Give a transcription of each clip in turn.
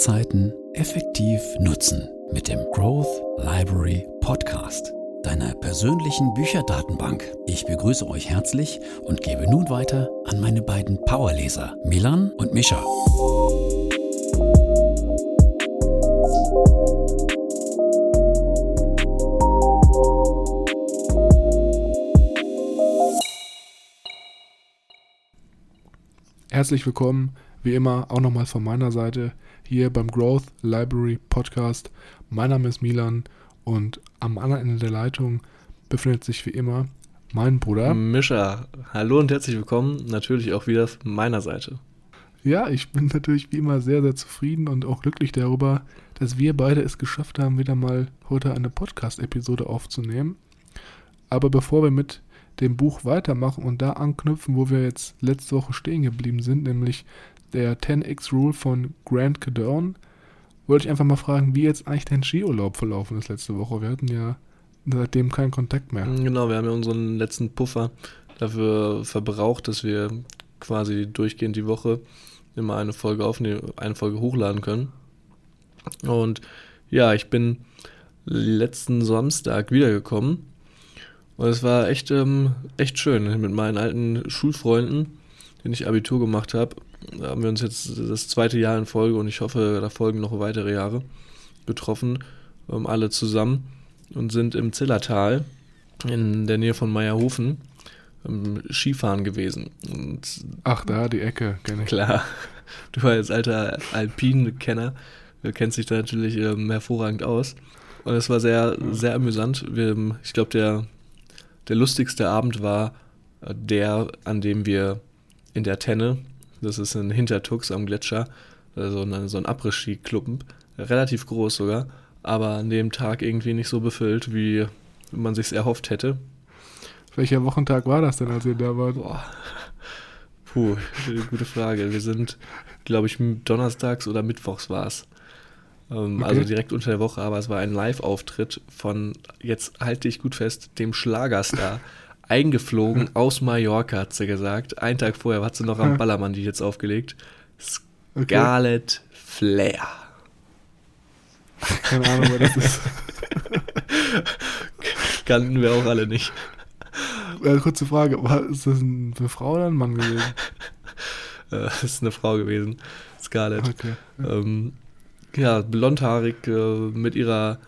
Zeiten effektiv nutzen mit dem Growth Library Podcast, deiner persönlichen Bücherdatenbank. Ich begrüße euch herzlich und gebe nun weiter an meine beiden Powerleser, Milan und Mischa. Herzlich willkommen, wie immer, auch nochmal von meiner Seite hier beim Growth Library Podcast. Mein Name ist Milan und am anderen Ende der Leitung befindet sich wie immer mein Bruder. Mischa, hallo und herzlich willkommen, natürlich auch wieder von meiner Seite. Ja, ich bin natürlich wie immer sehr, sehr zufrieden und auch glücklich darüber, dass wir beide es geschafft haben, wieder mal heute eine Podcast-Episode aufzunehmen. Aber bevor wir mit dem Buch weitermachen und da anknüpfen, wo wir jetzt letzte Woche stehen geblieben sind, nämlich der 10x Rule von Grant Cadorn, wollte ich einfach mal fragen, wie jetzt eigentlich dein Skiurlaub verlaufen ist letzte Woche. Wir hatten ja seitdem keinen Kontakt mehr. Genau, wir haben ja unseren letzten Puffer dafür verbraucht, dass wir quasi durchgehend die Woche immer eine Folge aufnehmen, eine Folge hochladen können. Und ja, ich bin letzten Samstag wiedergekommen und es war echt, ähm, echt schön mit meinen alten Schulfreunden, denen ich Abitur gemacht habe. Da haben wir uns jetzt das zweite Jahr in Folge und ich hoffe, da folgen noch weitere Jahre getroffen, ähm, alle zusammen und sind im Zillertal in der Nähe von Meierhofen ähm, Skifahren gewesen. Und Ach, da, die Ecke, kenne ich. Klar, du als alter Alpin-Kenner kennst dich da natürlich ähm, hervorragend aus. Und es war sehr, sehr amüsant. Wir, ich glaube, der der lustigste Abend war äh, der, an dem wir in der Tenne, das ist in Hintertux am Gletscher, also so ein Abriss-Ski-Club, relativ groß sogar, aber an dem Tag irgendwie nicht so befüllt, wie man sich erhofft hätte. Welcher Wochentag war das denn, als ihr da wart? Boah. Puh, gute Frage. Wir sind, glaube ich, donnerstags oder mittwochs war es. Ähm, okay. Also direkt unter der Woche, aber es war ein Live-Auftritt von, jetzt halte ich gut fest, dem Schlagerstar. eingeflogen aus Mallorca, hat sie gesagt. Einen Tag vorher hat sie noch am Ballermann die jetzt aufgelegt. Scarlett okay. Flair. Keine Ahnung, wer das ist. Kannten wir auch alle nicht. Ja, kurze Frage, war, ist das eine Frau oder ein Mann gewesen? das ist eine Frau gewesen, Scarlett. Okay. Ähm, ja, blondhaarig äh, mit ihrer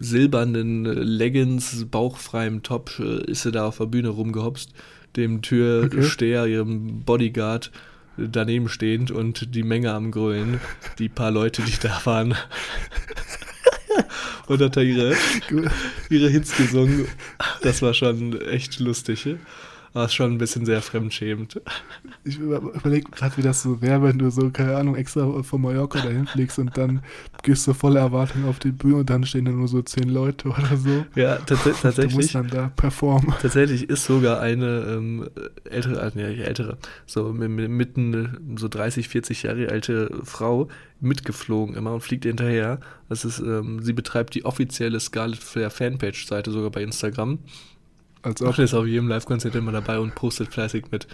silbernen Leggings, bauchfreiem Top äh, ist sie da auf der Bühne rumgehopst, dem Türsteher, okay. ihrem Bodyguard daneben stehend und die Menge am Grölen, die paar Leute, die da waren. und hat da ihre, ihre Hits gesungen. Das war schon echt lustig. Aber ist schon ein bisschen sehr fremdschämend. Ich überlege gerade, wie das so wäre, wenn du so, keine Ahnung, extra von Mallorca dahin fliegst und dann gehst du voller Erwartung auf die Bühne und dann stehen da nur so zehn Leute oder so. Ja, tats tatsächlich. Du musst dann da performen. Tatsächlich ist sogar eine ähm, ältere, also, ja, ältere, so mitten so 30, 40 Jahre alte Frau mitgeflogen immer und fliegt hinterher. Das ist, ähm, sie betreibt die offizielle Scarlet Flair Fanpage-Seite sogar bei Instagram. Als ob. ist auf jedem Live-Konzert immer dabei und postet fleißig mit.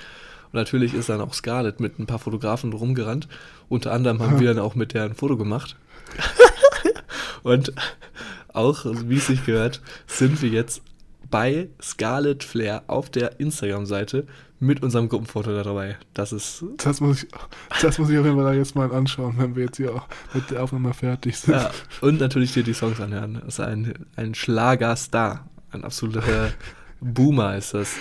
Und natürlich ist dann auch Scarlett mit ein paar Fotografen rumgerannt. Unter anderem haben wir dann auch mit der ein Foto gemacht. und auch, wie es sich gehört, sind wir jetzt bei Scarlett Flair auf der Instagram-Seite mit unserem Gruppenfoto dabei. Das ist. Das muss ich, das muss ich auf jeden Fall jetzt mal anschauen, wenn wir jetzt hier auch mit der Aufnahme fertig sind. Ja, und natürlich dir die Songs anhören. Das ist ein, ein Schlagerstar. Ein absoluter Boomer ist das.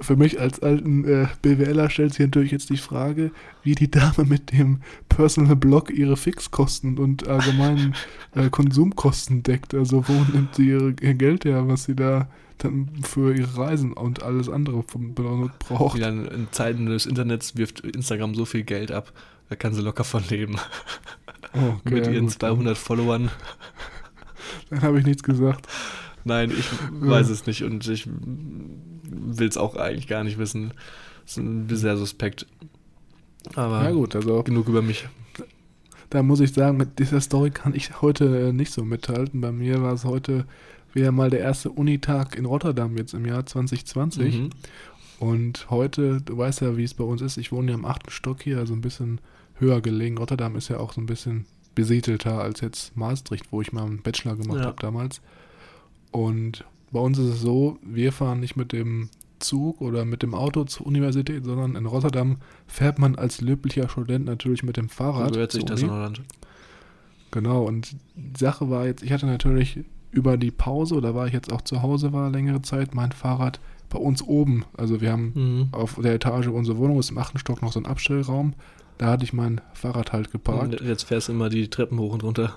Für mich als alten äh, BWLer stellt sich natürlich jetzt die Frage, wie die Dame mit dem Personal Blog ihre Fixkosten und allgemeinen äh, Konsumkosten deckt. Also wo nimmt sie ihre, ihr Geld her, was sie da dann für ihre Reisen und alles andere braucht. Ja, in Zeiten des Internets wirft Instagram so viel Geld ab, da kann sie locker von leben. Oh, okay, Mit ihren gut, 200 dann. Followern. Dann habe ich nichts gesagt. Nein, ich weiß es nicht und ich will es auch eigentlich gar nicht wissen. Das ist sehr suspekt. Aber ja gut, also genug über mich. Da muss ich sagen, mit dieser Story kann ich heute nicht so mithalten. Bei mir war es heute wieder mal der erste Unitag in Rotterdam jetzt im Jahr 2020. Mhm. Und heute, du weißt ja, wie es bei uns ist, ich wohne ja im achten Stock hier, also ein bisschen höher gelegen. Rotterdam ist ja auch so ein bisschen besiedelter als jetzt Maastricht, wo ich mal einen Bachelor gemacht Ja. habe damals. Und bei uns ist es so, wir fahren nicht mit dem Zug oder mit dem Auto zur Universität, sondern in Rotterdam fährt man als löblicher Student natürlich mit dem So Fahrrad. gehört sich das in. Holland. Genau, und die Sache war jetzt, ich hatte natürlich über die Pause, da war ich jetzt auch zu Hause, war längere Zeit, mein Fahrrad bei uns oben. Also wir haben Mhm. auf der Etage unserer Wohnung ist im achten Stock noch so ein Abstellraum. Da hatte ich mein Fahrrad halt geparkt. Und jetzt fährst du immer die Treppen hoch und runter.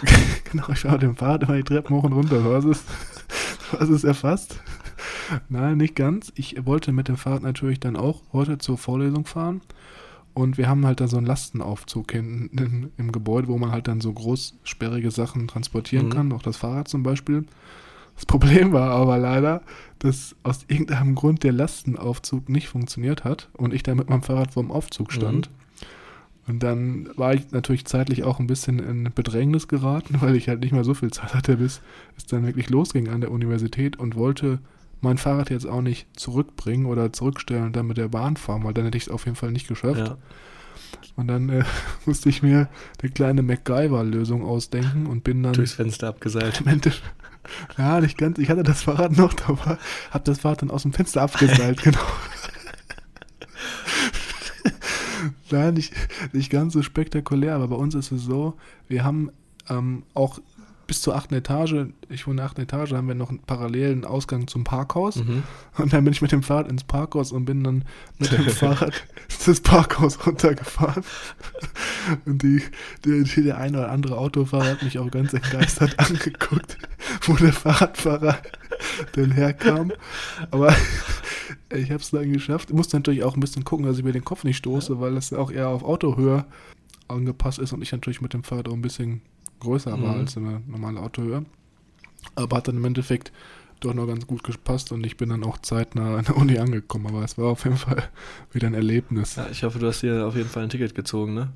genau, ich mit dem Fahrrad immer die Treppen hoch und runter. Du hast es, du hast es erfasst. Nein, nicht ganz. Ich wollte mit dem Fahrrad natürlich dann auch heute zur Vorlesung fahren. Und wir haben halt da so einen Lastenaufzug hinten im Gebäude, wo man halt dann so großsperrige Sachen transportieren Mhm. kann, auch das Fahrrad zum Beispiel. Das Problem war aber leider, dass aus irgendeinem Grund der Lastenaufzug nicht funktioniert hat und ich dann mit meinem Fahrrad vorm Aufzug stand. Und dann war ich natürlich zeitlich auch ein bisschen in Bedrängnis geraten, weil ich halt nicht mehr so viel Zeit hatte, bis es dann wirklich losging an der Universität und wollte mein Fahrrad jetzt auch nicht zurückbringen oder zurückstellen und dann mit der Bahn fahren, weil dann hätte ich es auf jeden Fall nicht geschafft. Ja. Und dann äh, musste ich mir eine kleine MacGyver-Lösung ausdenken und bin dann Durchs Fenster abgeseilt. ja, nicht ganz, ich hatte das Fahrrad noch, aber habe das Fahrrad dann aus dem Fenster abgeseilt, genau. Nein, nicht, nicht ganz so spektakulär, aber bei uns ist es so, wir haben ähm, auch bis zur achten Etage, ich wohne in der achten Etage, haben wir noch einen parallelen Ausgang zum Parkhaus. Mhm. Und dann bin ich mit dem Fahrrad ins Parkhaus und bin dann mit dem Fahrrad das Parkhaus runtergefahren. Und die, die, die, der eine oder andere Autofahrer hat mich auch ganz entgeistert angeguckt, wo der Fahrradfahrer denn herkam. Aber ich habe es dann geschafft. Ich musste natürlich auch ein bisschen gucken, dass ich mir den Kopf nicht stoße, weil es auch eher auf Autohöhe angepasst ist und ich natürlich mit dem Fahrrad auch ein bisschen größer war Mhm. als eine normale Autohöhe. Aber hat dann im Endeffekt doch noch ganz gut gepasst und ich bin dann auch zeitnah an der Uni angekommen. Aber es war auf jeden Fall wieder ein Erlebnis. Ja, ich hoffe, du hast dir auf jeden Fall ein Ticket gezogen, ne?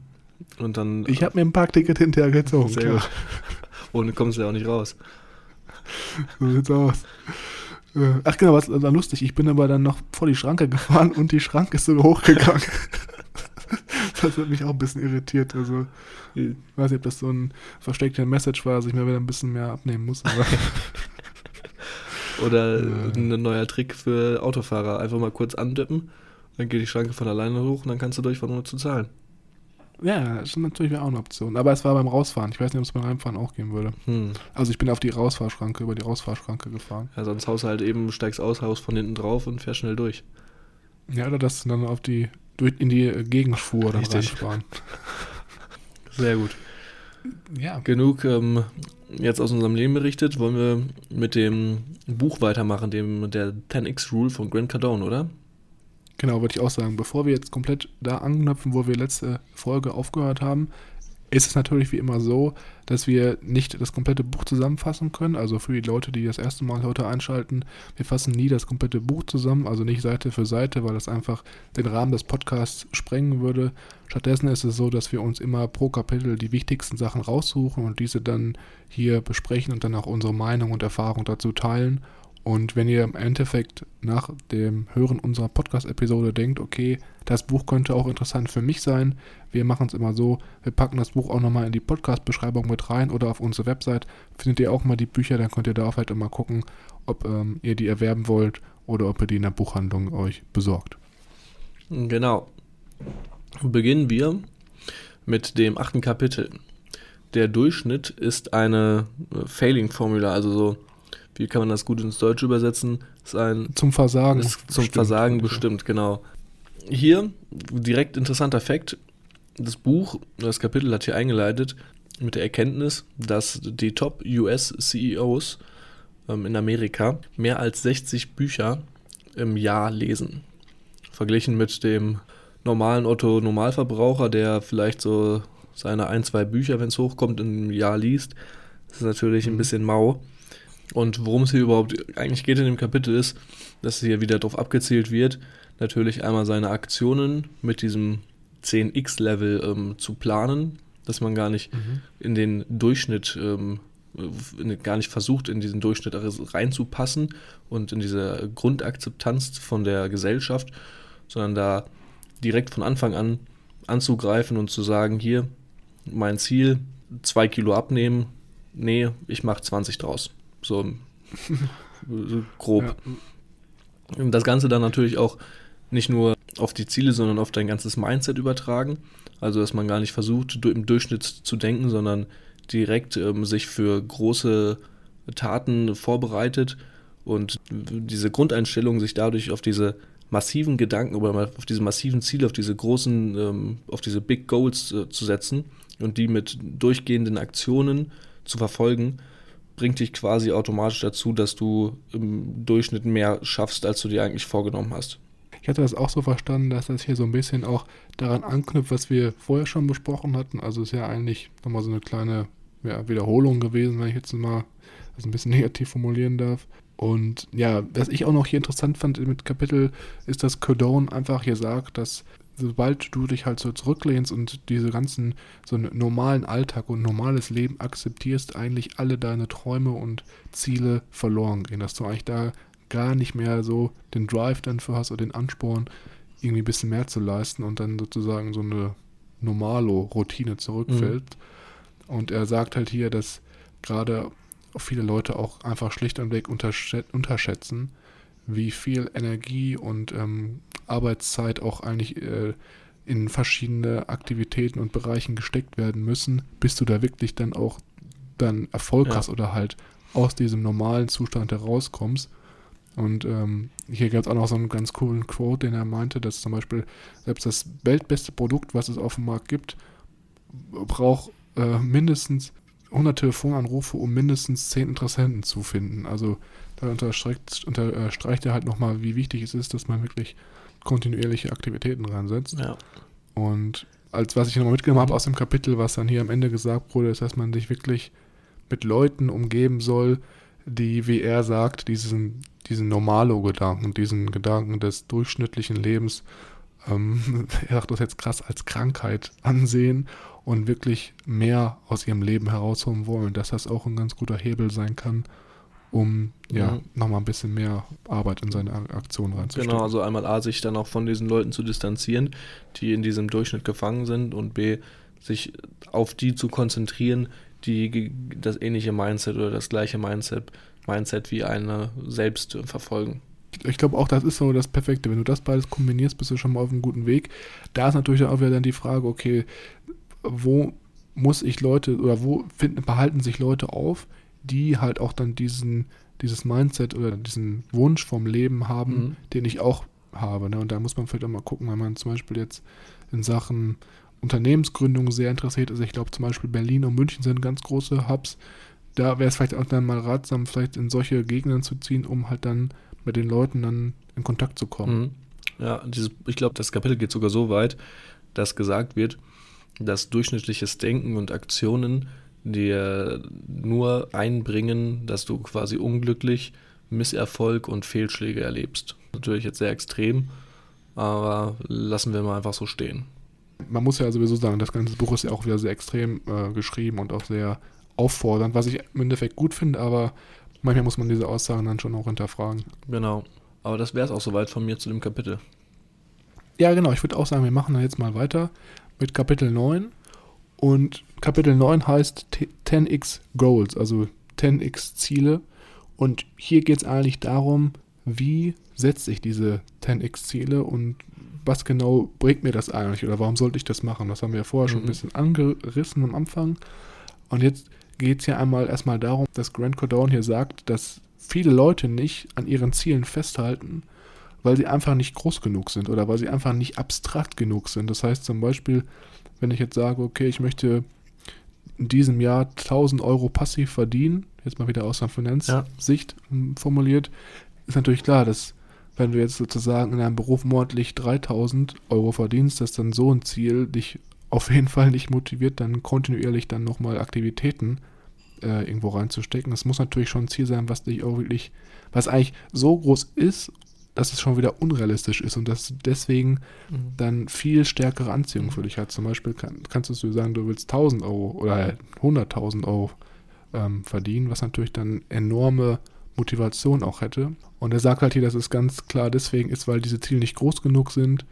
Und dann. Ich habe mir ein Parkticket hinterher gezogen. Sehr klar. Ohne kommst du ja auch nicht raus. So sieht's aus. Äh, Ach genau, was war lustig. Ich bin aber dann noch vor die Schranke gefahren und die Schranke ist so hochgegangen. Das hat mich auch ein bisschen irritiert. Also, ich weiß nicht, ob das so ein versteckter Message war, dass ich mir wieder ein bisschen mehr abnehmen muss. Oder Ja. ein neuer Trick für Autofahrer. Einfach mal kurz andippen, dann geht die Schranke von alleine hoch und dann kannst du durchfahren, ohne zu zahlen. Ja, das ist natürlich auch eine Option. Aber es war beim Rausfahren. Ich weiß nicht, ob es beim Reinfahren auch gehen würde. Hm. Also ich bin auf die Rausfahrschranke, über die Rausfahrschranke gefahren. Ja, sonst haust du halt eben, steigst aus, haust von hinten drauf und fährst schnell durch. Ja, oder das dann auf die, durch, in die Gegenspur dann Richtig. reinfahren. Sehr gut. Ja. Genug ähm, jetzt aus unserem Leben berichtet. Wollen wir mit dem Buch weitermachen, dem der 10x Rule von Grant Cardone, oder? Genau, würde ich auch sagen. Bevor wir jetzt komplett da anknüpfen, wo wir letzte Folge aufgehört haben, ist es natürlich wie immer so, dass wir nicht das komplette Buch zusammenfassen können. Also für die Leute, die das erste Mal heute einschalten, wir fassen nie das komplette Buch zusammen, also nicht Seite für Seite, weil das einfach den Rahmen des Podcasts sprengen würde. Stattdessen ist es so, dass wir uns immer pro Kapitel die wichtigsten Sachen raussuchen und diese dann hier besprechen und dann auch unsere Meinung und Erfahrung dazu teilen. Und wenn ihr im Endeffekt nach dem Hören unserer Podcast-Episode denkt, okay, das Buch könnte auch interessant für mich sein, wir machen es immer so, wir packen das Buch auch nochmal in die Podcast-Beschreibung mit rein oder auf unsere Website findet ihr auch mal die Bücher, dann könnt ihr da halt immer gucken, ob ähm, ihr die erwerben wollt oder ob ihr die in der Buchhandlung euch besorgt. Genau. Beginnen wir mit dem achten Kapitel. Der Durchschnitt ist eine äh, Failing-Formula, also so, wie kann man das gut ins Deutsche übersetzen? Ist ein Zum Versagen. ist zum bestimmt, Versagen bestimmt, genau. Hier, direkt interessanter Fakt, das Buch, das Kapitel hat hier eingeleitet mit der Erkenntnis, dass die Top US-CEOs ähm, in Amerika mehr als 60 Bücher im Jahr lesen. Verglichen mit dem normalen Otto-Normalverbraucher, der vielleicht so seine ein, zwei Bücher, wenn es hochkommt, im Jahr liest. Das ist natürlich ein Mhm. bisschen mau. Und worum es hier überhaupt eigentlich geht in dem Kapitel ist, dass hier wieder darauf abgezielt wird, natürlich einmal seine Aktionen mit diesem 10x-Level ähm, zu planen, dass man gar nicht Mhm. in den Durchschnitt, ähm, in, gar nicht versucht, in diesen Durchschnitt reinzupassen und in diese Grundakzeptanz von der Gesellschaft, sondern da direkt von Anfang an anzugreifen und zu sagen, hier, mein Ziel, zwei Kilo abnehmen, nee, ich mache 20 draus. So, so grob. Ja. Und das Ganze dann natürlich auch nicht nur auf die Ziele, sondern auf dein ganzes Mindset übertragen. Also, dass man gar nicht versucht, im Durchschnitt zu denken, sondern direkt ähm, sich für große Taten vorbereitet und diese Grundeinstellung sich dadurch auf diese massiven Gedanken oder auf diese massiven Ziele, auf diese großen, ähm, auf diese Big Goals äh, zu setzen und die mit durchgehenden Aktionen zu verfolgen, bringt dich quasi automatisch dazu, dass du im Durchschnitt mehr schaffst, als du dir eigentlich vorgenommen hast. Ich hatte das auch so verstanden, dass das hier so ein bisschen auch daran anknüpft, was wir vorher schon besprochen hatten. Also ist ja eigentlich nochmal so eine kleine ja, Wiederholung gewesen, wenn ich jetzt mal das ein bisschen negativ formulieren darf. Und ja, was ich auch noch hier interessant fand mit Kapitel, ist, dass Cordone einfach hier sagt, dass sobald du dich halt so zurücklehnst und diese ganzen, so einen normalen Alltag und normales Leben akzeptierst, eigentlich alle deine Träume und Ziele verloren gehen. Dass du eigentlich da gar nicht mehr so den Drive dann für hast oder den Ansporn, irgendwie ein bisschen mehr zu leisten und dann sozusagen so eine Normalo-Routine zurückfällt. Mhm. Und er sagt halt hier, dass gerade viele Leute auch einfach schlicht und weg unterschätzen, wie viel Energie und ähm, Arbeitszeit auch eigentlich äh, in verschiedene Aktivitäten und Bereichen gesteckt werden müssen, bis du da wirklich dann auch dann Erfolg ja. hast oder halt aus diesem normalen Zustand herauskommst. Und ähm, hier gab es auch noch so einen ganz coolen Quote, den er meinte, dass zum Beispiel selbst das weltbeste Produkt, was es auf dem Markt gibt, braucht äh, mindestens 100 Telefonanrufe, um mindestens 10 Interessenten zu finden. Also da unterstreicht, unterstreicht er halt nochmal, wie wichtig es ist, dass man wirklich kontinuierliche Aktivitäten reinsetzt. Ja. Und als was ich nochmal mitgenommen habe aus dem Kapitel, was dann hier am Ende gesagt wurde, ist, dass man sich wirklich mit Leuten umgeben soll, die, wie er sagt, diesen, diesen Normalo-Gedanken, diesen Gedanken des durchschnittlichen Lebens, ähm, er sagt das jetzt krass, als Krankheit ansehen und wirklich mehr aus ihrem Leben herausholen wollen, dass das auch ein ganz guter Hebel sein kann, um ja mhm. nochmal ein bisschen mehr Arbeit in seine Aktion reinzustecken. Genau, also einmal A, sich dann auch von diesen Leuten zu distanzieren, die in diesem Durchschnitt gefangen sind und B, sich auf die zu konzentrieren, die das ähnliche Mindset oder das gleiche Mindset, Mindset wie eine selbst verfolgen. Ich glaube auch, das ist so das Perfekte. Wenn du das beides kombinierst, bist du schon mal auf einem guten Weg. Da ist natürlich auch wieder dann die Frage, okay, wo muss ich Leute oder wo finden, behalten sich Leute auf, die halt auch dann diesen, dieses Mindset oder diesen Wunsch vom Leben haben, mhm. den ich auch habe. Ne? Und da muss man vielleicht auch mal gucken, wenn man zum Beispiel jetzt in Sachen Unternehmensgründung sehr interessiert ist. Ich glaube zum Beispiel Berlin und München sind ganz große Hubs. Da wäre es vielleicht auch dann mal ratsam, vielleicht in solche Gegenden zu ziehen, um halt dann mit den Leuten dann in Kontakt zu kommen. Mhm. Ja, dieses, ich glaube, das Kapitel geht sogar so weit, dass gesagt wird, dass durchschnittliches Denken und Aktionen dir nur einbringen, dass du quasi unglücklich Misserfolg und Fehlschläge erlebst. Natürlich jetzt sehr extrem, aber lassen wir mal einfach so stehen. Man muss ja sowieso sagen, das ganze Buch ist ja auch wieder sehr extrem äh, geschrieben und auch sehr auffordernd, was ich im Endeffekt gut finde, aber manchmal muss man diese Aussagen dann schon auch hinterfragen. Genau. Aber das wäre es auch soweit von mir zu dem Kapitel. Ja, genau. Ich würde auch sagen, wir machen da jetzt mal weiter mit Kapitel 9. Und Kapitel 9 heißt 10x Goals, also 10x Ziele. Und hier geht es eigentlich darum, wie setze ich diese 10x Ziele und was genau bringt mir das eigentlich oder warum sollte ich das machen? Das haben wir ja vorher schon ein mhm. bisschen angerissen am Anfang. Und jetzt geht es ja einmal erstmal darum, dass Grant Cardone hier sagt, dass viele Leute nicht an ihren Zielen festhalten, weil sie einfach nicht groß genug sind oder weil sie einfach nicht abstrakt genug sind. Das heißt zum Beispiel, wenn ich jetzt sage, okay, ich möchte in diesem Jahr 1000 Euro passiv verdienen, jetzt mal wieder aus der Finanzsicht ja. formuliert, ist natürlich klar, dass wenn du jetzt sozusagen in einem Beruf monatlich 3000 Euro verdienst, dass dann so ein Ziel dich auf jeden Fall nicht motiviert, dann kontinuierlich dann nochmal Aktivitäten äh, irgendwo reinzustecken. Das muss natürlich schon ein Ziel sein, was dich auch wirklich, was eigentlich so groß ist dass es schon wieder unrealistisch ist und dass deswegen mhm. dann viel stärkere Anziehung für dich hat. Zum Beispiel kann, kannst du sagen, du willst 1000 Euro oder 100.000 Euro ähm, verdienen, was natürlich dann enorme Motivation auch hätte. Und er sagt halt hier, dass es ganz klar deswegen ist, weil diese Ziele nicht groß genug sind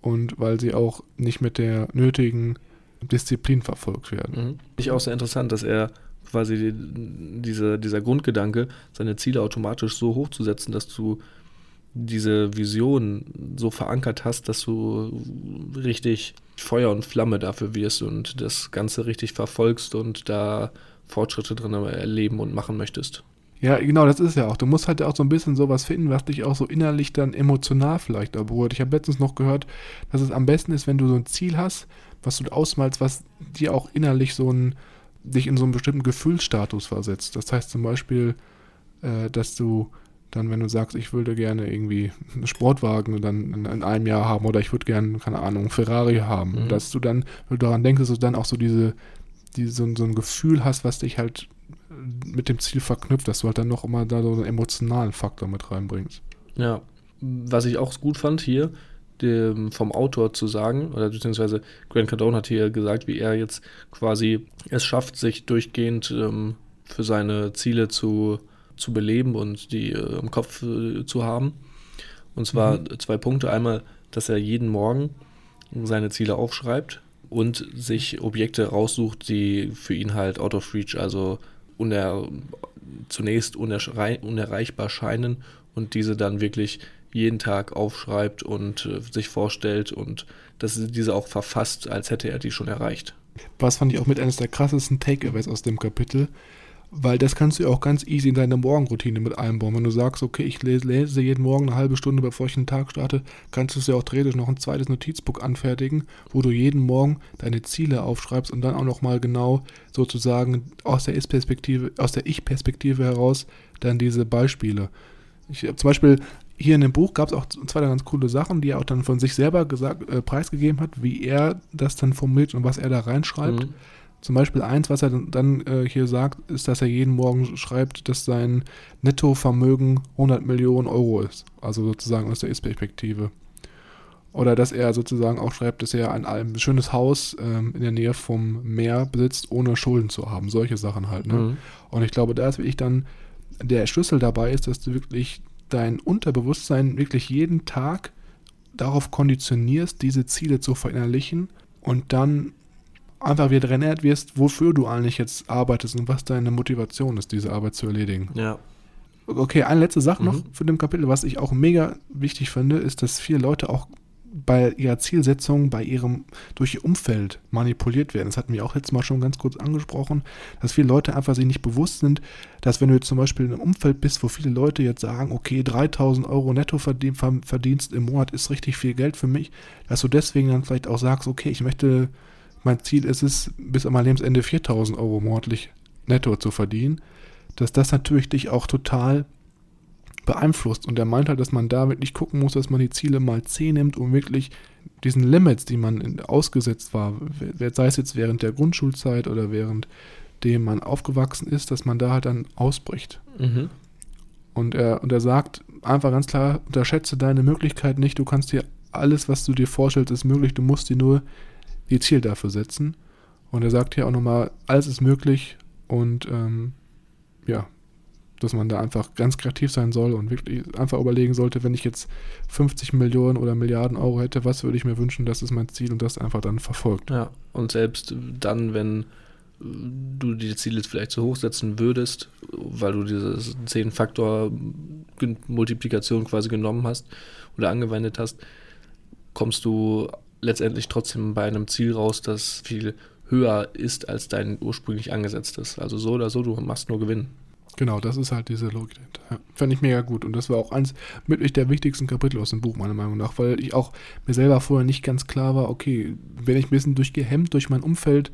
und weil sie auch nicht mit der nötigen Disziplin verfolgt werden. Mhm. Finde ich auch sehr interessant, dass er quasi die, diese, dieser Grundgedanke, seine Ziele automatisch so hochzusetzen, dass du diese Vision so verankert hast, dass du richtig Feuer und Flamme dafür wirst und das Ganze richtig verfolgst und da Fortschritte drin erleben und machen möchtest. Ja, genau, das ist ja auch. Du musst halt auch so ein bisschen sowas finden, was dich auch so innerlich dann emotional vielleicht abholt. Ich habe letztens noch gehört, dass es am besten ist, wenn du so ein Ziel hast, was du ausmalst, was dir auch innerlich so ein, dich in so einen bestimmten Gefühlsstatus versetzt. Das heißt zum Beispiel, äh, dass du dann, wenn du sagst, ich würde gerne irgendwie einen Sportwagen dann in, in einem Jahr haben oder ich würde gerne, keine Ahnung, Ferrari haben, mhm. dass du dann, wenn du daran denkst, dass du dann auch so diese, diese so, so ein Gefühl hast, was dich halt mit dem Ziel verknüpft, dass du halt dann noch immer da so einen emotionalen Faktor mit reinbringst. Ja, was ich auch gut fand hier, dem, vom Autor zu sagen, oder beziehungsweise Grant Cardone hat hier gesagt, wie er jetzt quasi es schafft, sich durchgehend ähm, für seine Ziele zu, zu beleben und die äh, im Kopf äh, zu haben. Und zwar mhm. zwei Punkte. Einmal, dass er jeden Morgen seine Ziele aufschreibt und sich Objekte raussucht, die für ihn halt out of reach, also uner, zunächst unerrei unerreichbar scheinen und diese dann wirklich jeden Tag aufschreibt und äh, sich vorstellt und dass diese auch verfasst, als hätte er die schon erreicht. Was fand ich auch mit eines der krassesten Takeaways aus dem Kapitel, weil das kannst du auch ganz easy in deine Morgenroutine mit einbauen. Wenn du sagst, okay, ich lese, lese, jeden Morgen eine halbe Stunde, bevor ich den Tag starte, kannst du es ja auch theoretisch noch ein zweites Notizbuch anfertigen, wo du jeden Morgen deine Ziele aufschreibst und dann auch nochmal genau sozusagen aus der Ich-Perspektive, aus der Ich-Perspektive heraus dann diese Beispiele. Ich habe zum Beispiel hier in dem Buch gab es auch zwei ganz coole Sachen, die er auch dann von sich selber gesagt, äh, preisgegeben hat, wie er das dann formuliert und was er da reinschreibt. Mhm. Zum Beispiel eins, was er dann, äh, hier sagt, ist, dass er jeden Morgen schreibt, dass sein Nettovermögen 100 Millionen Euro ist. Also sozusagen aus der Ist-Perspektive. Oder dass er sozusagen auch schreibt, dass er ein, ein schönes Haus ähm, in der Nähe vom Meer besitzt, ohne Schulden zu haben. Solche Sachen halt. Ne? Mhm. Und ich glaube, da ist wirklich dann der Schlüssel dabei ist, dass du wirklich dein Unterbewusstsein wirklich jeden Tag darauf konditionierst, diese Ziele zu verinnerlichen und dann einfach wieder erinnert wirst, wofür du eigentlich jetzt arbeitest und was deine Motivation ist, diese Arbeit zu erledigen. Ja. Okay, eine letzte Sache mhm. noch für dem Kapitel, was ich auch mega wichtig finde, ist, dass viele Leute auch bei ihrer Zielsetzung, bei ihrem, durch ihr Umfeld manipuliert werden. Das hatten wir auch letztes Mal schon ganz kurz angesprochen, dass viele Leute einfach sich nicht bewusst sind, dass wenn du jetzt zum Beispiel in einem Umfeld bist, wo viele Leute jetzt sagen, okay, 3000 Euro Nettoverdienst im Monat ist richtig viel Geld für mich, dass du deswegen dann vielleicht auch sagst, okay, ich möchte, mein Ziel ist es, bis an mein Lebensende 4000 Euro monatlich netto zu verdienen, dass das natürlich dich auch total beeinflusst. Und er meint halt, dass man da wirklich gucken muss, dass man die Ziele mal 10 nimmt, um wirklich diesen Limits, die man ausgesetzt war, sei es jetzt während der Grundschulzeit oder während dem man aufgewachsen ist, dass man da halt dann ausbricht. Mhm. Und, er, und er sagt einfach ganz klar, unterschätze deine Möglichkeit nicht, du kannst dir alles, was du dir vorstellst, ist möglich, du musst dir nur die Ziel dafür setzen. Und er sagt hier auch nochmal, alles ist möglich und ähm, ja, dass man da einfach ganz kreativ sein soll und wirklich einfach überlegen sollte, wenn ich jetzt 50 Millionen oder Milliarden Euro hätte, was würde ich mir wünschen, das ist mein Ziel und das einfach dann verfolgt. Ja, und selbst dann, wenn du die Ziele vielleicht zu hoch setzen würdest, weil du diese 10-Faktor-Multiplikation quasi genommen hast oder angewendet hast, kommst du letztendlich trotzdem bei einem Ziel raus, das viel höher ist als dein ursprünglich angesetztes. Also so oder so, du machst nur Gewinn. Genau, das ist halt diese Logik. Ja, fand ich mega gut. Und das war auch eins wirklich der wichtigsten Kapitel aus dem Buch, meiner Meinung nach, weil ich auch mir selber vorher nicht ganz klar war, okay, bin ich ein bisschen durchgehemmt durch mein Umfeld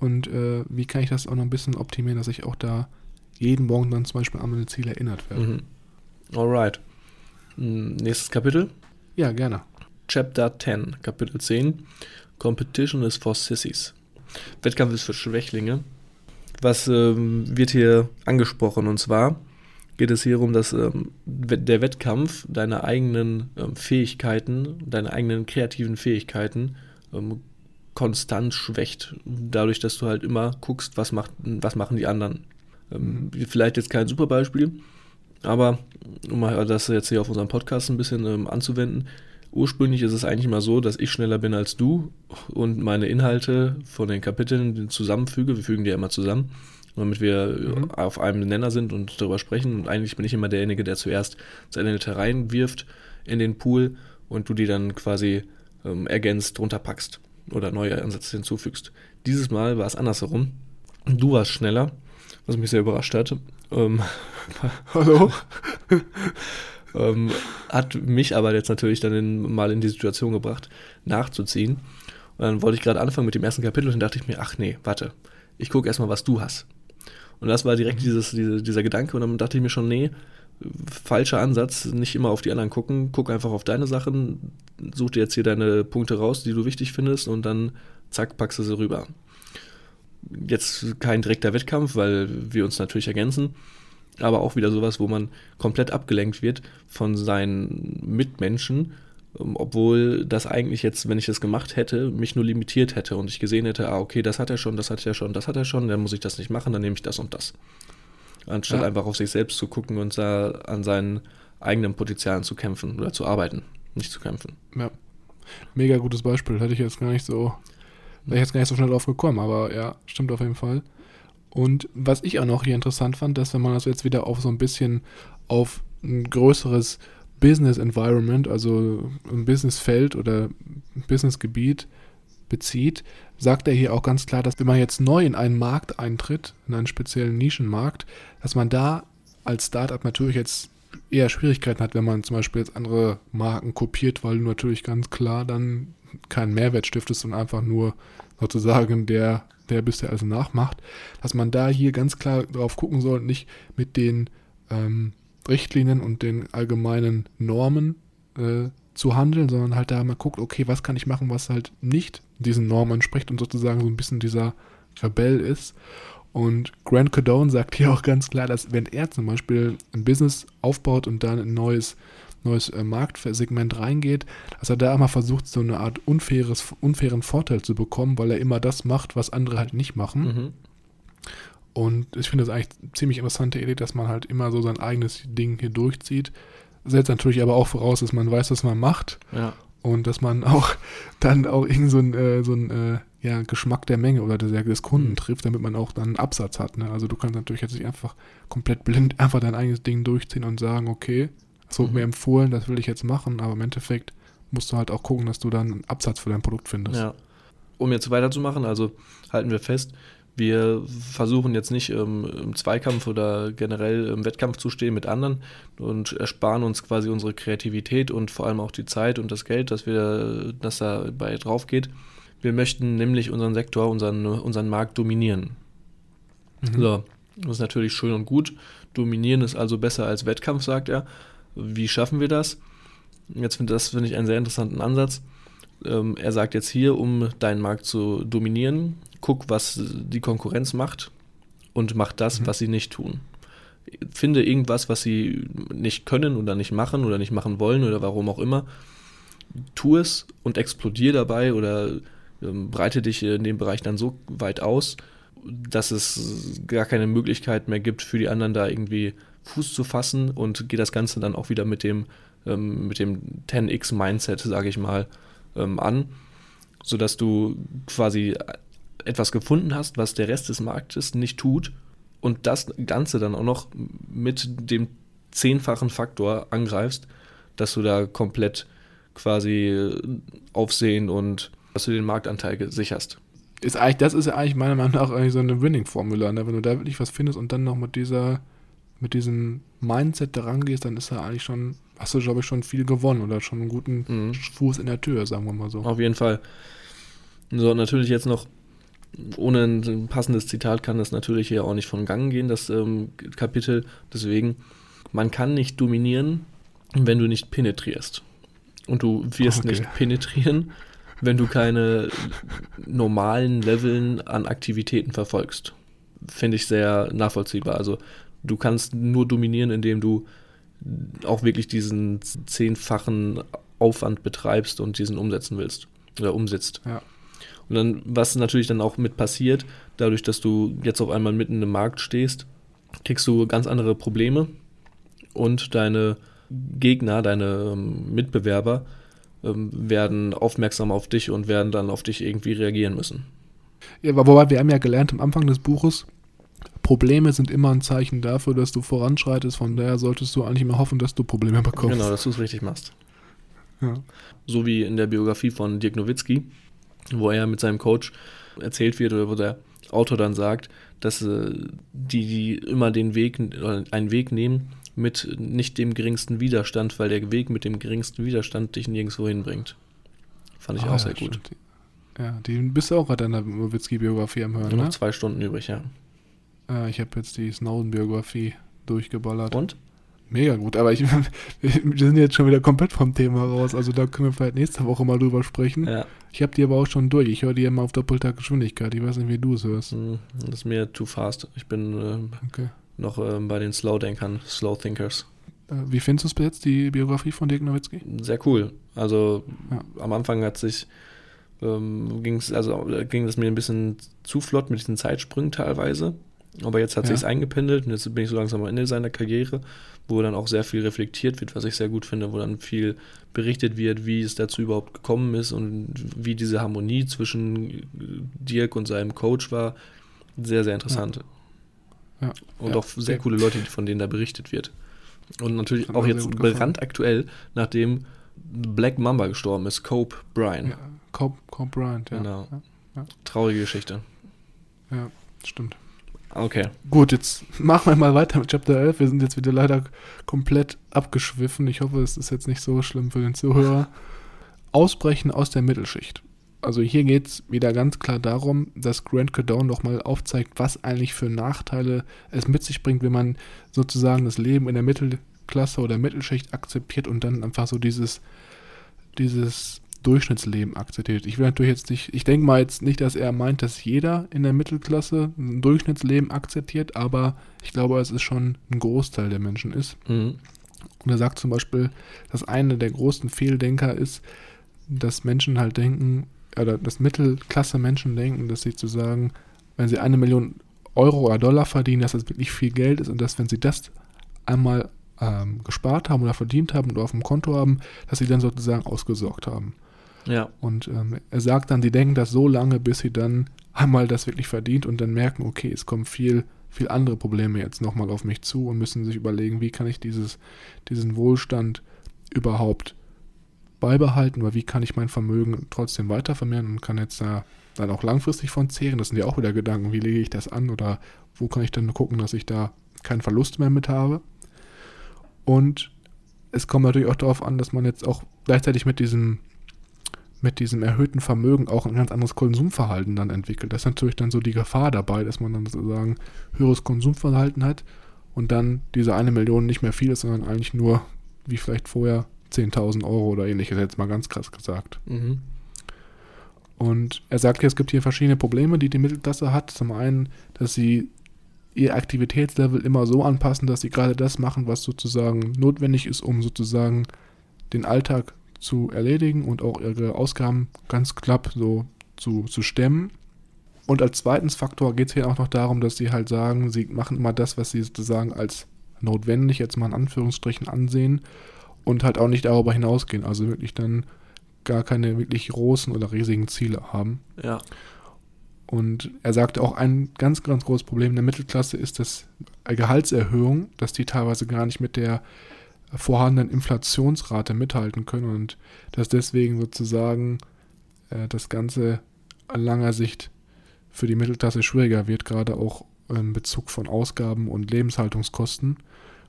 und äh, wie kann ich das auch noch ein bisschen optimieren, dass ich auch da jeden Morgen dann zum Beispiel an meine Ziele erinnert werde. Mhm. Alright. Hm, nächstes Kapitel? Ja, gerne. Chapter 10, Kapitel 10. Competition is for Sissies. Wettkampf ist für Schwächlinge was ähm, wird hier angesprochen? Und zwar geht es hier um, dass ähm, der Wettkampf deine eigenen ähm, Fähigkeiten, deine eigenen kreativen Fähigkeiten ähm, konstant schwächt. Dadurch, dass du halt immer guckst, was, macht, was machen die anderen. Ähm, vielleicht jetzt kein super Beispiel, aber um das jetzt hier auf unserem Podcast ein bisschen ähm, anzuwenden, Ursprünglich ist es eigentlich immer so, dass ich schneller bin als du und meine Inhalte von den Kapiteln zusammenfüge. Wir fügen die ja immer zusammen, damit wir mhm. auf einem Nenner sind und darüber sprechen. Und eigentlich bin ich immer derjenige, der zuerst seine Inhalte reinwirft in den Pool und du die dann quasi ähm, ergänzt, drunter packst oder neue Ansätze hinzufügst. Dieses Mal war es andersherum. Du warst schneller, was mich sehr überrascht hat. Ähm, Hallo? ähm, hat mich aber jetzt natürlich dann in, mal in die Situation gebracht, nachzuziehen. Und dann wollte ich gerade anfangen mit dem ersten Kapitel und dann dachte ich mir, ach nee, warte, ich gucke erstmal, was du hast. Und das war direkt dieses, diese, dieser Gedanke und dann dachte ich mir schon, nee, falscher Ansatz, nicht immer auf die anderen gucken, guck einfach auf deine Sachen, such dir jetzt hier deine Punkte raus, die du wichtig findest und dann zack, packst du sie rüber. Jetzt kein direkter Wettkampf, weil wir uns natürlich ergänzen, aber auch wieder sowas, wo man komplett abgelenkt wird von seinen Mitmenschen, ähm, obwohl das eigentlich jetzt, wenn ich das gemacht hätte, mich nur limitiert hätte und ich gesehen hätte, ah, okay, das hat er schon, das hat er schon, das hat er schon, dann muss ich das nicht machen, dann nehme ich das und das. Anstatt ja. einfach auf sich selbst zu gucken und da an seinen eigenen Potenzialen zu kämpfen oder zu arbeiten, nicht zu kämpfen. Ja. Mega gutes Beispiel, hätte ich jetzt gar nicht so, wäre ich jetzt gar nicht so schnell drauf gekommen, aber ja, stimmt auf jeden Fall. Und was ich auch noch hier interessant fand, dass wenn man das jetzt wieder auf so ein bisschen auf ein größeres Business Environment, also ein Businessfeld oder Businessgebiet bezieht, sagt er hier auch ganz klar, dass wenn man jetzt neu in einen Markt eintritt, in einen speziellen Nischenmarkt, dass man da als Startup natürlich jetzt eher Schwierigkeiten hat, wenn man zum Beispiel jetzt andere Marken kopiert, weil du natürlich ganz klar dann keinen Mehrwert stiftest und einfach nur sozusagen der der bisher also nachmacht, dass man da hier ganz klar drauf gucken soll, nicht mit den ähm, Richtlinien und den allgemeinen Normen äh, zu handeln, sondern halt da mal guckt, okay, was kann ich machen, was halt nicht diesen Normen entspricht und sozusagen so ein bisschen dieser Rebell ist. Und Grant Cardone sagt hier auch ganz klar, dass wenn er zum Beispiel ein Business aufbaut und dann ein neues neues äh, Marktsegment reingeht, dass er da immer versucht, so eine Art unfaires, unfairen Vorteil zu bekommen, weil er immer das macht, was andere halt nicht machen. Mhm. Und ich finde das eigentlich eine ziemlich interessante Idee, dass man halt immer so sein eigenes Ding hier durchzieht. Setzt natürlich aber auch voraus, dass man weiß, was man macht. Ja. Und dass man auch dann auch irgend so ein, äh, so ein äh, ja, Geschmack der Menge oder des, des Kunden mhm. trifft, damit man auch dann einen Absatz hat. Ne? Also du kannst natürlich jetzt nicht einfach komplett blind einfach dein eigenes Ding durchziehen und sagen, okay, so mhm. mir empfohlen, das will ich jetzt machen, aber im Endeffekt musst du halt auch gucken, dass du dann einen Absatz für dein Produkt findest. Ja. Um jetzt weiterzumachen, also halten wir fest, wir versuchen jetzt nicht ähm, im Zweikampf oder generell im Wettkampf zu stehen mit anderen und ersparen uns quasi unsere Kreativität und vor allem auch die Zeit und das Geld, dass wir, das dabei drauf geht. Wir möchten nämlich unseren Sektor, unseren, unseren Markt dominieren. Mhm. So, das ist natürlich schön und gut. Dominieren ist also besser als Wettkampf, sagt er. Wie schaffen wir das? Jetzt finde das finde ich einen sehr interessanten Ansatz. Ähm, er sagt jetzt hier, um deinen Markt zu dominieren, guck, was die Konkurrenz macht und mach das, mhm. was sie nicht tun. Finde irgendwas, was sie nicht können oder nicht machen oder nicht machen wollen oder warum auch immer. Tu es und explodier dabei oder ähm, breite dich in dem Bereich dann so weit aus, dass es gar keine Möglichkeit mehr gibt für die anderen da irgendwie Fuß zu fassen und geht das Ganze dann auch wieder mit dem, ähm, mit dem 10x-Mindset, sage ich mal, ähm, an, sodass du quasi etwas gefunden hast, was der Rest des Marktes nicht tut und das Ganze dann auch noch mit dem zehnfachen Faktor angreifst, dass du da komplett quasi Aufsehen und dass du den Marktanteil sicherst. Ist eigentlich, das ist ja eigentlich meiner Meinung nach eigentlich so eine Winning-Formula, ne? wenn du da wirklich was findest und dann noch mit dieser mit diesem Mindset da rangehst, dann ist er eigentlich schon, hast du, glaube ich, schon viel gewonnen oder schon einen guten mhm. Fuß in der Tür, sagen wir mal so. Auf jeden Fall. So, natürlich jetzt noch, ohne ein passendes Zitat kann das natürlich hier auch nicht von Gang gehen, das ähm, Kapitel. Deswegen, man kann nicht dominieren, wenn du nicht penetrierst. Und du wirst okay. nicht penetrieren, wenn du keine normalen Leveln an Aktivitäten verfolgst. Finde ich sehr nachvollziehbar. Also du kannst nur dominieren, indem du auch wirklich diesen zehnfachen Aufwand betreibst und diesen umsetzen willst oder umsetzt. Ja. Und dann, was natürlich dann auch mit passiert, dadurch, dass du jetzt auf einmal mitten im Markt stehst, kriegst du ganz andere Probleme und deine Gegner, deine ähm, Mitbewerber ähm, werden aufmerksam auf dich und werden dann auf dich irgendwie reagieren müssen. Ja, aber wobei wir haben ja gelernt am Anfang des Buches, Probleme sind immer ein Zeichen dafür, dass du voranschreitest. Von daher solltest du eigentlich immer hoffen, dass du Probleme bekommst. Genau, dass du es richtig machst. Ja. So wie in der Biografie von Dirk Nowitzki, wo er mit seinem Coach erzählt wird oder wo der Autor dann sagt, dass äh, die, die immer den Weg, oder einen Weg nehmen mit nicht dem geringsten Widerstand, weil der Weg mit dem geringsten Widerstand dich nirgendwo hinbringt. Fand ich Ah, auch sehr ja, gut. stimmt. Ja, die bist du auch gerade an der Nowitzki-Biografie am Hören, Nur noch ne? zwei Stunden übrig, ja. Ja, ich habe jetzt die Snowden-Biografie durchgeballert. Und? Mega gut, aber ich, wir sind jetzt schon wieder komplett vom Thema raus. Also da können wir vielleicht nächste Woche mal drüber sprechen. Ja, Ich habe die aber auch schon durch. Ich höre die immer auf doppelter Geschwindigkeit. Ich weiß nicht, wie du es hörst. hm, das ist mir too fast. Ich bin äh, Okay. noch äh, bei den Slow-Denkern, Slow-Thinkers. Äh, Wie findest du es bis jetzt, die Biografie von Dirk Nowitzki? Sehr cool. Also Ja. am Anfang hat sich ähm, ging's, also äh, ging es mir ein bisschen zu flott mit diesen Zeitsprüngen teilweise. Aber jetzt hat Ja. sich's eingependelt und jetzt bin ich so langsam am Ende seiner Karriere, wo dann auch sehr viel reflektiert wird, was ich sehr gut finde, wo dann viel berichtet wird, wie es dazu überhaupt gekommen ist und wie diese Harmonie zwischen Dirk und seinem Coach war. Sehr, sehr interessant. Ja. Und Ja. auch sehr coole Leute, von denen da berichtet wird. Und natürlich Hat auch jetzt brandaktuell, nachdem Black Mamba gestorben ist, Cope Bryan. Ja, Cobb, Cobb Bryant, ja. Genau. Ja, Traurige Geschichte. ja, stimmt. Okay. Gut, jetzt machen wir mal weiter mit Chapter 11. Wir sind jetzt wieder leider komplett abgeschwiffen. Ich hoffe, es ist jetzt nicht so schlimm für den Zuhörer. Ausbrechen aus der Mittelschicht. Also hier geht es wieder ganz klar darum, dass Grant Cardone nochmal aufzeigt, was eigentlich für Nachteile es mit sich bringt, wenn man sozusagen das Leben in der Mittelklasse oder Mittelschicht akzeptiert und dann einfach so dieses, dieses Durchschnittsleben akzeptiert. Ich will natürlich jetzt nicht, ich denke mal jetzt nicht, dass er meint, dass jeder in der Mittelklasse ein Durchschnittsleben akzeptiert, aber ich glaube, es ist schon ein Großteil der Menschen ist. Mhm. Und er sagt zum Beispiel, dass einer der großen Fehldenker ist, dass Menschen halt denken, oder dass Mittelklasse-Menschen denken, dass sie zu sagen, wenn sie eine Million Euro oder Dollar verdienen, dass das wirklich viel Geld ist und dass, wenn sie das einmal ähm, gespart haben oder verdient haben oder auf dem Konto haben, dass sie dann sozusagen ausgesorgt haben. Ja. Und ähm, er sagt dann, sie denken das so lange, bis sie dann einmal das wirklich verdient und dann merken, okay, es kommen viel, viel andere Probleme jetzt nochmal auf mich zu und müssen sich überlegen, wie kann ich dieses, diesen Wohlstand überhaupt beibehalten oder wie kann ich mein Vermögen trotzdem weiter vermehren und kann jetzt da dann auch langfristig von zehren. Das sind ja auch wieder Gedanken, wie lege ich das an oder wo kann ich dann gucken, dass ich da keinen Verlust mehr mit habe. Und es kommt natürlich auch darauf an, dass man jetzt auch gleichzeitig mit diesem mit diesem erhöhten Vermögen auch ein ganz anderes Konsumverhalten dann entwickelt. Das ist natürlich dann so die Gefahr dabei, dass man dann sozusagen höheres Konsumverhalten hat und dann diese eine Million nicht mehr viel ist, sondern eigentlich nur, wie vielleicht vorher, 10.000 Euro oder ähnliches, jetzt mal ganz krass gesagt. Mhm. Und er sagt hier, es gibt hier verschiedene Probleme, die die Mittelklasse hat. Zum einen, dass sie ihr Aktivitätslevel immer so anpassen, dass sie gerade das machen, was sozusagen notwendig ist, um sozusagen den Alltag zu erledigen und auch ihre Ausgaben ganz knapp so zu, zu stemmen. Und als zweitens Faktor geht es hier auch noch darum, dass sie halt sagen, sie machen immer das, was sie sozusagen als notwendig, jetzt mal in Anführungsstrichen, ansehen und halt auch nicht darüber hinausgehen. Also wirklich dann gar keine wirklich großen oder riesigen Ziele haben. Ja. Und er sagte auch, ein ganz, ganz großes Problem der Mittelklasse ist das Gehaltserhöhung, dass die teilweise gar nicht mit der vorhandenen Inflationsrate mithalten können und dass deswegen sozusagen äh, das Ganze an langer Sicht für die Mittelklasse schwieriger wird, gerade auch in Bezug von Ausgaben und Lebenshaltungskosten.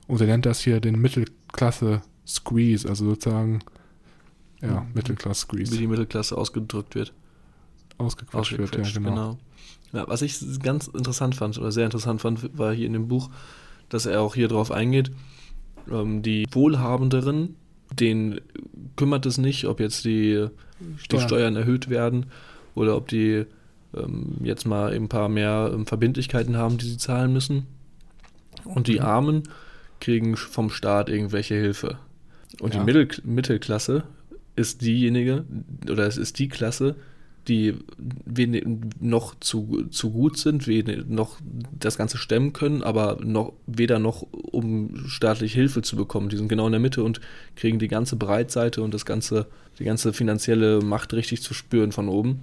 Und er nennt das hier den Mittelklasse-Squeeze, also sozusagen, ja, Mhm. Wie Mittelklasse-Squeeze, die Mittelklasse ausgedrückt wird. ausgequetscht wird, ja, Ausgequetscht, genau. Ja, was ich ganz interessant fand, oder sehr interessant fand, war hier in dem Buch, dass er auch hier drauf eingeht, ähm, die Wohlhabenderen, denen kümmert es nicht, ob jetzt die, die Steuern. Steuern erhöht werden oder ob die ähm, jetzt mal ein paar mehr ähm, Verbindlichkeiten haben, die sie zahlen müssen. Und die. Armen kriegen vom Staat irgendwelche Hilfe. Und Ja. die Mittel Mittelklasse ist diejenige, oder es ist die Klasse, die noch zu, zu gut sind, noch das Ganze stemmen können, aber noch weder noch um staatliche Hilfe zu bekommen. Die sind genau in der Mitte und kriegen die ganze Breitseite und das ganze, die ganze finanzielle Macht richtig zu spüren von oben.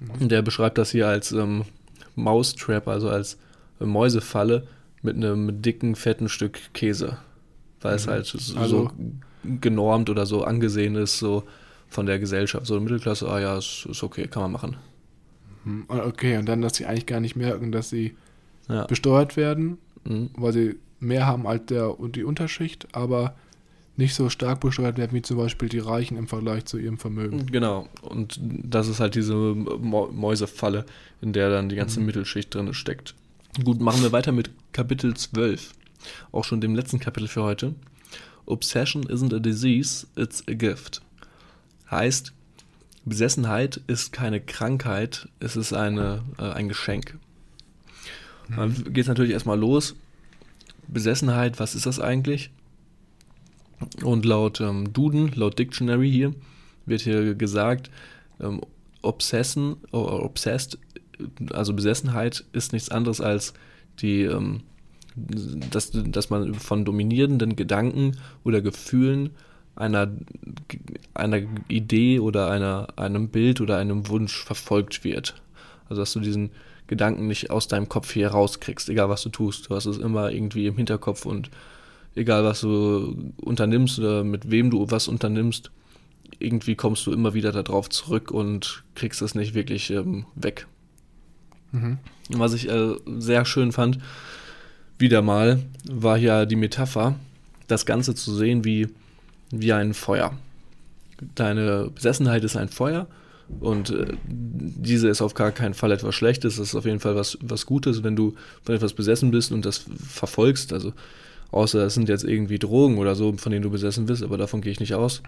Mhm. Der beschreibt das hier als ähm, Mousetrap, also als äh, Mäusefalle mit einem dicken, fetten Stück Käse. Weil mhm. es halt so, also, genormt oder so angesehen ist, so von der Gesellschaft. So Mittelklasse, ah ja, ist, ist okay, kann man machen. Mhm. Okay, und dann, dass sie eigentlich gar nicht merken, dass sie ja. besteuert werden, mhm. weil sie mehr haben als der und die Unterschicht, aber nicht so stark besteuert werden wie zum Beispiel die Reichen im Vergleich zu ihrem Vermögen. Genau, und das ist halt diese Mäusefalle, in der dann die ganze mhm. Mittelschicht drin steckt. Gut, machen wir weiter mit Kapitel 12, auch schon dem letzten Kapitel für heute. Obsession isn't a disease, it's a gift. Heißt, Besessenheit ist keine Krankheit, es ist eine, äh, ein Geschenk. Mhm. Dann geht es natürlich erstmal los. Besessenheit, was ist das eigentlich? Und laut ähm, Duden, laut Dictionary hier, wird hier gesagt, ähm, Obsessen obsessed, also Besessenheit ist nichts anderes als die, ähm, dass, dass man von dominierenden Gedanken oder Gefühlen einer, einer Idee oder einer, einem Bild oder einem Wunsch verfolgt wird. Also dass du diesen Gedanken nicht aus deinem Kopf hier rauskriegst, egal was du tust. Du hast es immer irgendwie im Hinterkopf und egal was du unternimmst oder mit wem du was unternimmst, irgendwie kommst du immer wieder darauf zurück und kriegst es nicht wirklich ähm, weg. Mhm. Was ich äh, sehr schön fand, wieder mal, war ja die Metapher, das Ganze zu sehen wie wie ein Feuer. Deine Besessenheit ist ein Feuer und äh, diese ist auf gar keinen Fall etwas Schlechtes, das ist auf jeden Fall was, was Gutes, wenn du von etwas besessen bist und das verfolgst. Also, außer es sind jetzt irgendwie Drogen oder so, von denen du besessen bist, aber davon gehe ich nicht aus.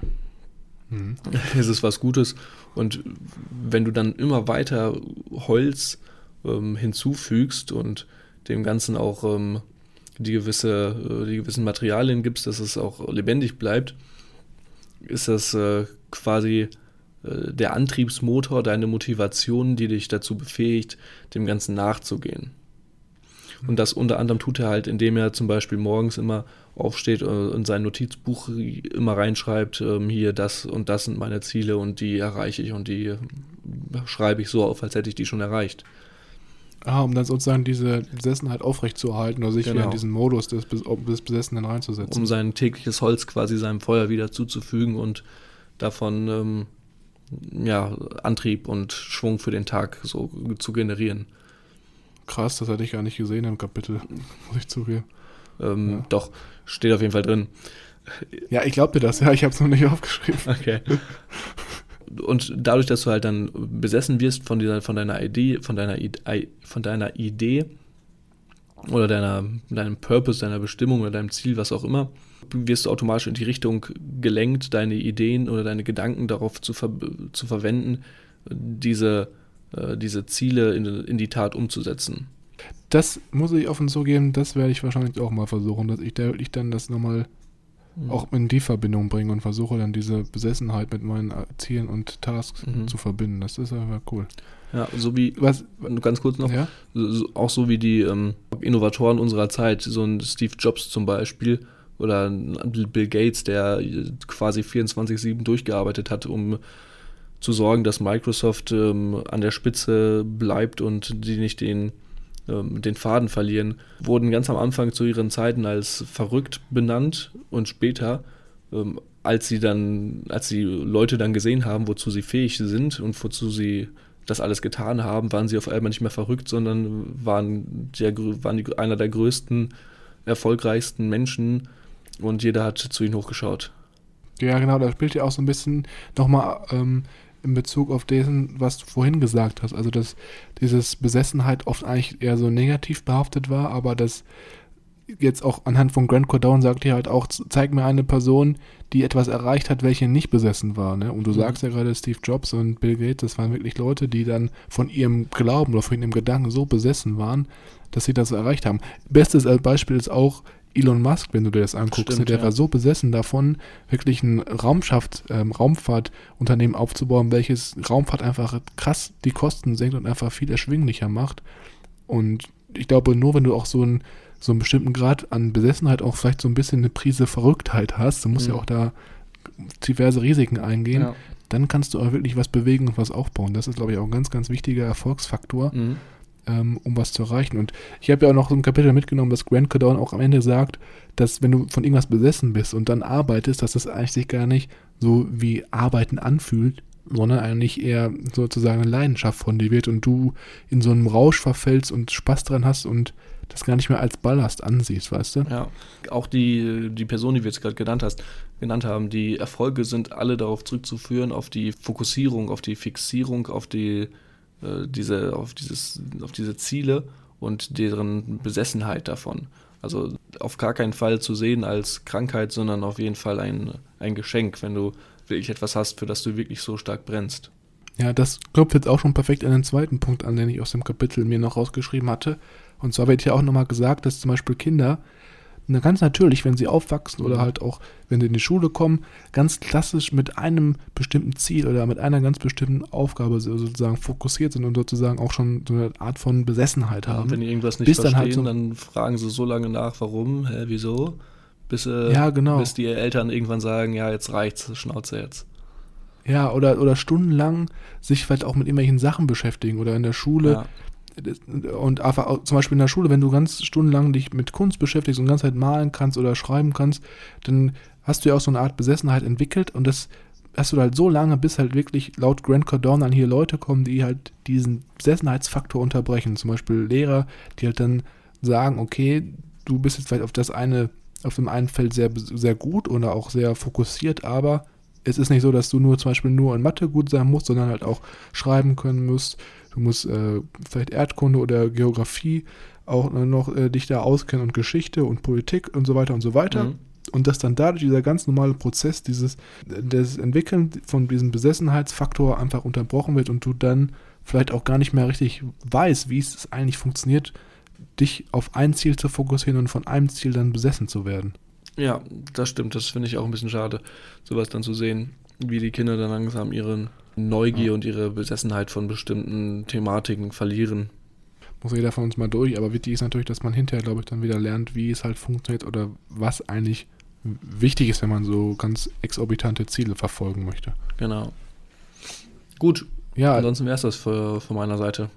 Mhm. Es ist was Gutes. Und wenn du dann immer weiter Holz ähm, hinzufügst und dem Ganzen auch ähm, die, gewisse, äh, die gewissen Materialien gibst, dass es auch lebendig bleibt, ist das äh, quasi äh, der Antriebsmotor, deine Motivation, die dich dazu befähigt, dem Ganzen nachzugehen. Und das unter anderem tut er halt, indem er zum Beispiel morgens immer aufsteht und in sein Notizbuch immer reinschreibt, ähm, hier das und das sind meine Ziele und die erreiche ich und die schreibe ich so auf, als hätte ich die schon erreicht. Ah, um dann sozusagen diese Besessenheit aufrechtzuerhalten oder sich genau. wieder in diesen Modus des, des Besessenen reinzusetzen. Um sein tägliches Holz quasi seinem Feuer wieder zuzufügen und davon ähm, ja, Antrieb und Schwung für den Tag so zu generieren. Krass, das hatte ich gar nicht gesehen im Kapitel, muss ich zugeben. Ähm, ja. Doch, steht auf jeden Fall drin. Ja, ich glaubte das, ja, ich habe es noch nicht aufgeschrieben. Okay. und dadurch, dass du halt dann besessen wirst von dieser, von deiner Idee, von deiner, von deiner Idee oder deiner, deinem Purpose, deiner Bestimmung oder deinem Ziel, was auch immer, wirst du automatisch in die Richtung gelenkt, deine Ideen oder deine Gedanken darauf zu, ver zu verwenden, diese, äh, diese Ziele in, in die Tat umzusetzen. Das muss ich offen zugeben, das werde ich wahrscheinlich auch mal versuchen, dass ich da wirklich dann das nochmal mhm. auch in die Verbindung bringen und versuche dann diese Besessenheit mit meinen Zielen und Tasks mhm. zu verbinden. Das ist einfach cool. Ja, so wie, was, ganz kurz noch, ja? so, auch so wie die ähm, Innovatoren unserer Zeit, so ein Steve Jobs zum Beispiel oder Bill Gates, der quasi 24-7 durchgearbeitet hat, um zu sorgen, dass Microsoft ähm, an der Spitze bleibt und die nicht den ähm, den Faden verlieren, wurden ganz am Anfang zu ihren Zeiten als verrückt benannt und später, ähm, als sie dann, als die Leute dann gesehen haben, wozu sie fähig sind und wozu sie das alles getan haben, waren sie auf einmal nicht mehr verrückt, sondern waren, der, waren die, einer der größten, erfolgreichsten Menschen und jeder hat zu ihnen hochgeschaut. Ja, genau, da spielt ja auch so ein bisschen nochmal ähm, in Bezug auf dessen, was du vorhin gesagt hast. Also, dass dieses Besessenheit oft eigentlich eher so negativ behaftet war, aber dass jetzt auch anhand von Grant Cardone sagt ihr halt auch, zeig mir eine Person, die etwas erreicht hat, welche nicht besessen war. Ne? Und du mhm. sagst ja gerade, Steve Jobs und Bill Gates, das waren wirklich Leute, die dann von ihrem Glauben oder von ihrem Gedanken so besessen waren, dass sie das erreicht haben. Bestes Beispiel ist auch Elon Musk, wenn du dir das anguckst, Stimmt, ne, der ja. war so besessen davon, wirklich ein Raumschaft, ähm, Raumfahrtunternehmen aufzubauen, welches Raumfahrt einfach krass die Kosten senkt und einfach viel erschwinglicher macht. Und ich glaube, nur wenn du auch so einen, so einen bestimmten Grad an Besessenheit auch vielleicht so ein bisschen eine Prise Verrücktheit hast, du musst Mhm. ja auch da diverse Risiken eingehen, Ja. dann kannst du auch wirklich was bewegen und was aufbauen. Das ist, glaube ich, auch ein ganz, ganz wichtiger Erfolgsfaktor Mhm. Ähm, um was zu erreichen. Und ich habe ja auch noch so ein Kapitel mitgenommen, dass Grant Cardone auch am Ende sagt, dass wenn du von irgendwas besessen bist und dann arbeitest, dass das eigentlich sich gar nicht so wie Arbeiten anfühlt, sondern eigentlich eher sozusagen eine Leidenschaft von dir wird und du in so einem Rausch verfällst und Spaß dran hast und das gar nicht mehr als Ballast ansiehst, weißt du? Ja, auch die, die Person, die wir jetzt gerade genannt hast, genannt haben, die Erfolge sind alle darauf zurückzuführen, auf die Fokussierung, auf die Fixierung, auf die äh, diese, auf dieses, auf diese Ziele und deren Besessenheit davon. Also auf gar keinen Fall zu sehen als Krankheit, sondern auf jeden Fall ein, ein Geschenk, wenn du wirklich etwas hast, für das du wirklich so stark brennst. Ja, das klopft jetzt auch schon perfekt an den zweiten Punkt an, den ich aus dem Kapitel mir noch rausgeschrieben hatte. Und zwar wird ja auch nochmal gesagt, dass zum Beispiel Kinder, na, ganz natürlich, wenn sie aufwachsen oder Mhm. halt auch, wenn sie in die Schule kommen, ganz klassisch mit einem bestimmten Ziel oder mit einer ganz bestimmten Aufgabe so- sozusagen fokussiert sind und sozusagen auch schon so eine Art von Besessenheit haben. Wenn die irgendwas nicht Bis dann verstehen, halt dann, so- fragen sie so lange nach, warum, hä, wieso, bis, äh, Ja, genau. bis die Eltern irgendwann sagen, ja, jetzt reicht's, Schnauze jetzt. Ja, oder, oder stundenlang sich vielleicht auch mit irgendwelchen Sachen beschäftigen oder in der Schule. Ja. Und einfach zum Beispiel in der Schule, wenn du ganz stundenlang dich mit Kunst beschäftigst und ganz Zeit malen kannst oder schreiben kannst, dann hast du ja auch so eine Art Besessenheit entwickelt und das hast du halt so lange, bis halt wirklich laut Grant Cardone dann hier Leute kommen, die halt diesen Besessenheitsfaktor unterbrechen. Zum Beispiel Lehrer, die halt dann sagen, okay, du bist jetzt vielleicht auf das eine, auf dem einen Feld sehr, sehr gut oder auch sehr fokussiert, aber es ist nicht so, dass du nur zum Beispiel nur in Mathe gut sein musst, sondern halt auch schreiben können musst. Du musst äh, vielleicht Erdkunde oder Geografie auch noch äh, dich da auskennen und Geschichte und Politik und so weiter und so weiter. Mhm. Und dass dann dadurch dieser ganz normale Prozess, dieses das Entwickeln von diesem Besessenheitsfaktor einfach unterbrochen wird und du dann vielleicht auch gar nicht mehr richtig weißt, wie es eigentlich funktioniert, dich auf ein Ziel zu fokussieren und von einem Ziel dann besessen zu werden. Ja, das stimmt. Das finde ich auch ein bisschen schade, sowas dann zu sehen, wie die Kinder dann langsam ihre Neugier und ihre Besessenheit von bestimmten Thematiken verlieren. Muss jeder von uns mal durch, aber wichtig ist natürlich, dass man hinterher, glaube ich, dann wieder lernt, wie es halt funktioniert oder was eigentlich wichtig ist, wenn man so ganz exorbitante Ziele verfolgen möchte. Genau. Gut, Ja, ansonsten wäre es das für, von meiner Seite.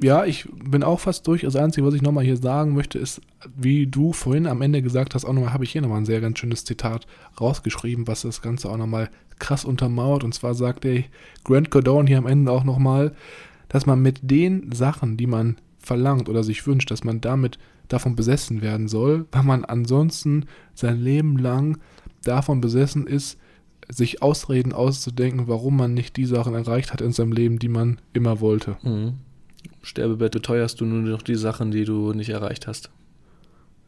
ja, ich bin auch fast durch. Das Einzige, was ich nochmal hier sagen möchte, ist, wie du vorhin am Ende gesagt hast, auch nochmal, habe ich hier nochmal ein sehr ganz schönes Zitat rausgeschrieben, was das Ganze auch nochmal krass untermauert. Und zwar sagt der Grant Cardone hier am Ende auch nochmal, dass man mit den Sachen, die man verlangt oder sich wünscht, dass man damit davon besessen werden soll, weil man ansonsten sein Leben lang davon besessen ist, sich Ausreden auszudenken, warum man nicht die Sachen erreicht hat in seinem Leben, die man immer wollte. Mhm. Sterbebett beteuerst du nur noch die Sachen, die du nicht erreicht hast.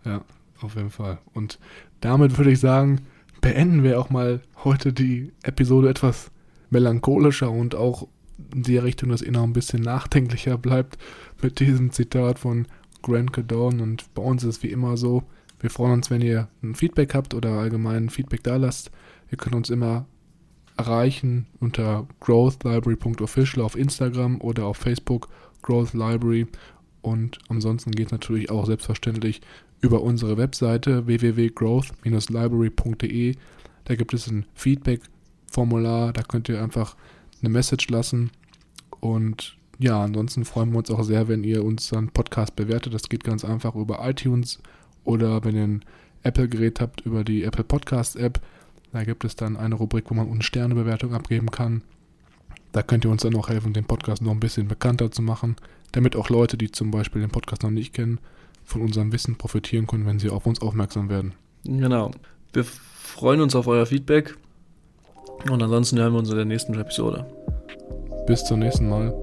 Ja, auf jeden Fall. Und damit würde ich sagen, beenden wir auch mal heute die Episode etwas melancholischer und auch in die Richtung, dass ihr noch ein bisschen nachdenklicher bleibt mit diesem Zitat von Grant Cardone. Und bei uns ist es wie immer so, wir freuen uns, wenn ihr ein Feedback habt oder allgemein Feedback da lasst. Ihr könnt uns immer erreichen unter growthlibrary.official auf Instagram oder auf Facebook Growth Library. Und ansonsten geht es natürlich auch selbstverständlich über unsere Webseite www.growth-library.de. Da gibt es ein Feedback-Formular, da könnt ihr einfach eine Message lassen. Und ja, ansonsten freuen wir uns auch sehr, wenn ihr uns dann Podcast bewertet. Das geht ganz einfach über iTunes oder wenn ihr ein Apple-Gerät habt, über die Apple Podcast-App. Da gibt es dann eine Rubrik, wo man uns Sternebewertung abgeben kann. Da könnt ihr uns dann auch helfen, den Podcast noch ein bisschen bekannter zu machen, damit auch Leute, die zum Beispiel den Podcast noch nicht kennen, von unserem Wissen profitieren können, wenn sie auf uns aufmerksam werden. Genau. Wir freuen uns auf euer Feedback. Und ansonsten hören wir uns in der nächsten Episode. Bis zum nächsten Mal.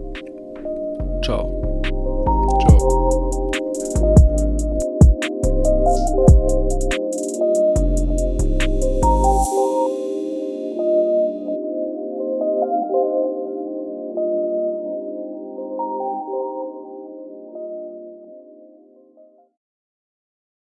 Ciao.